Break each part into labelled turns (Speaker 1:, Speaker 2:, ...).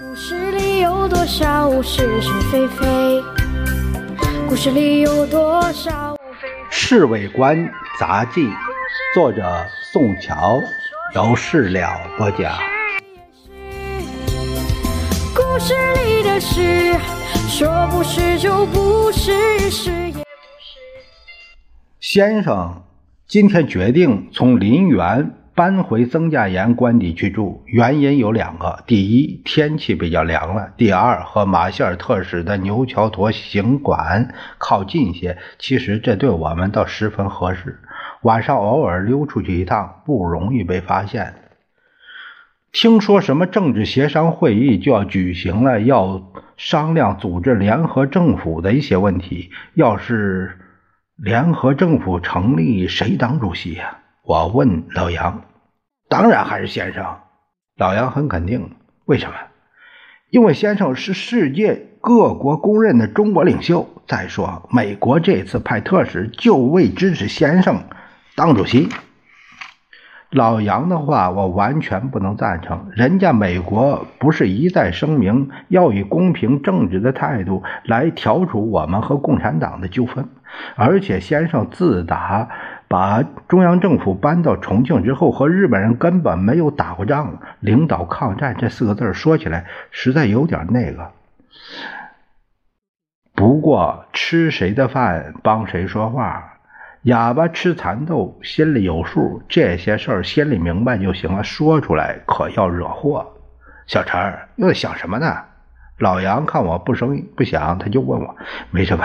Speaker 1: 故事里有多少是是非非？故事里有多少？
Speaker 2: 《侍卫官杂记》，作者宋乔，由事了播讲。
Speaker 1: 故事里的事，说不是就不是，是也不是。
Speaker 2: 先生，今天决定从林园。搬回曾家岩官邸去住，原因有两个：第一，天气比较凉了；第二，和马歇尔特使的牛桥坨行馆靠近些。其实这对我们倒十分合适，晚上偶尔溜出去一趟，不容易被发现。听说什么政治协商会议就要举行了，要商量组织联合政府的一些问题。要是联合政府成立，谁当主席呀？我问老杨：“当然还是先生。”老杨很肯定。为什么？因为先生是世界各国公认的中国领袖。再说，美国这次派特使就为支持先生当主席。老杨的话我完全不能赞成。人家美国不是一再声明要以公平正直的态度来调处我们和共产党的纠纷，而且先生自打。把中央政府搬到重庆之后，和日本人根本没有打过仗。领导抗战这四个字说起来实在有点那个。不过吃谁的饭帮谁说话，哑巴吃蚕豆心里有数，这些事儿心里明白就行了，说出来可要惹祸。小陈又在想什么呢？老杨看我不声不响，他就问我：“没什么，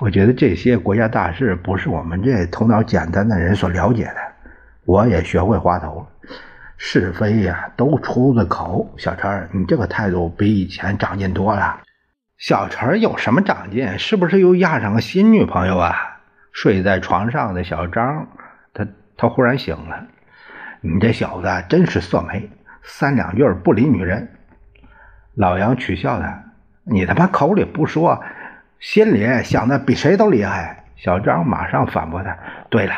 Speaker 2: 我觉得这些国家大事不是我们这头脑简单的人所了解的。我也学会滑头了，是非呀都出自口。小陈，你这个态度比以前长进多了。小陈有什么长进？是不是又压上个新女朋友啊？睡在床上的小张，他他忽然醒了。你这小子真是色媒，三两句不理女人。”老杨取笑他：“你他妈口里不说，心里想的比谁都厉害。”小张马上反驳他：“对了，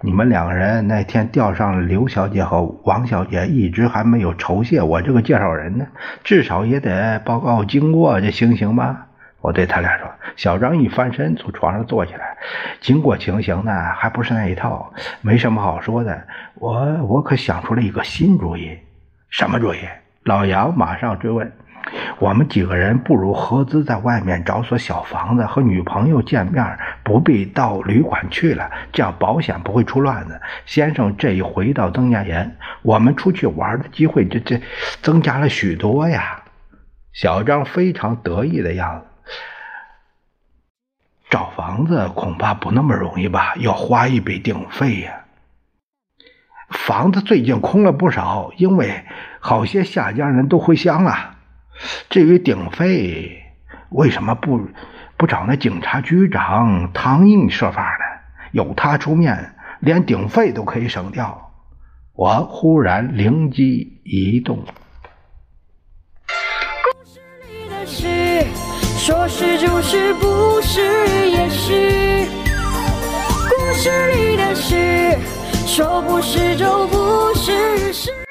Speaker 2: 你们两个人那天钓上刘小姐和王小姐，一直还没有酬谢我这个介绍人呢，至少也得报告经过，这行行吗？”我对他俩说。小张一翻身从床上坐起来：“经过情形呢，还不是那一套，没什么好说的。我我可想出了一个新主意。”“什么主意？”老杨马上追问。我们几个人不如合资在外面找所小房子和女朋友见面，不必到旅馆去了，这样保险不会出乱子。先生这一回到曾家岩，我们出去玩的机会这这增加了许多呀。小张非常得意的样子。找房子恐怕不那么容易吧？要花一笔顶费呀。房子最近空了不少，因为好些下家人都回乡了。至于顶费，为什么不不找那警察局长汤印设法呢？有他出面，连顶费都可以省掉。我忽然灵机一动。
Speaker 1: 故事里的事，说是就是，不是也是。故事里的事，说不是就不是，是。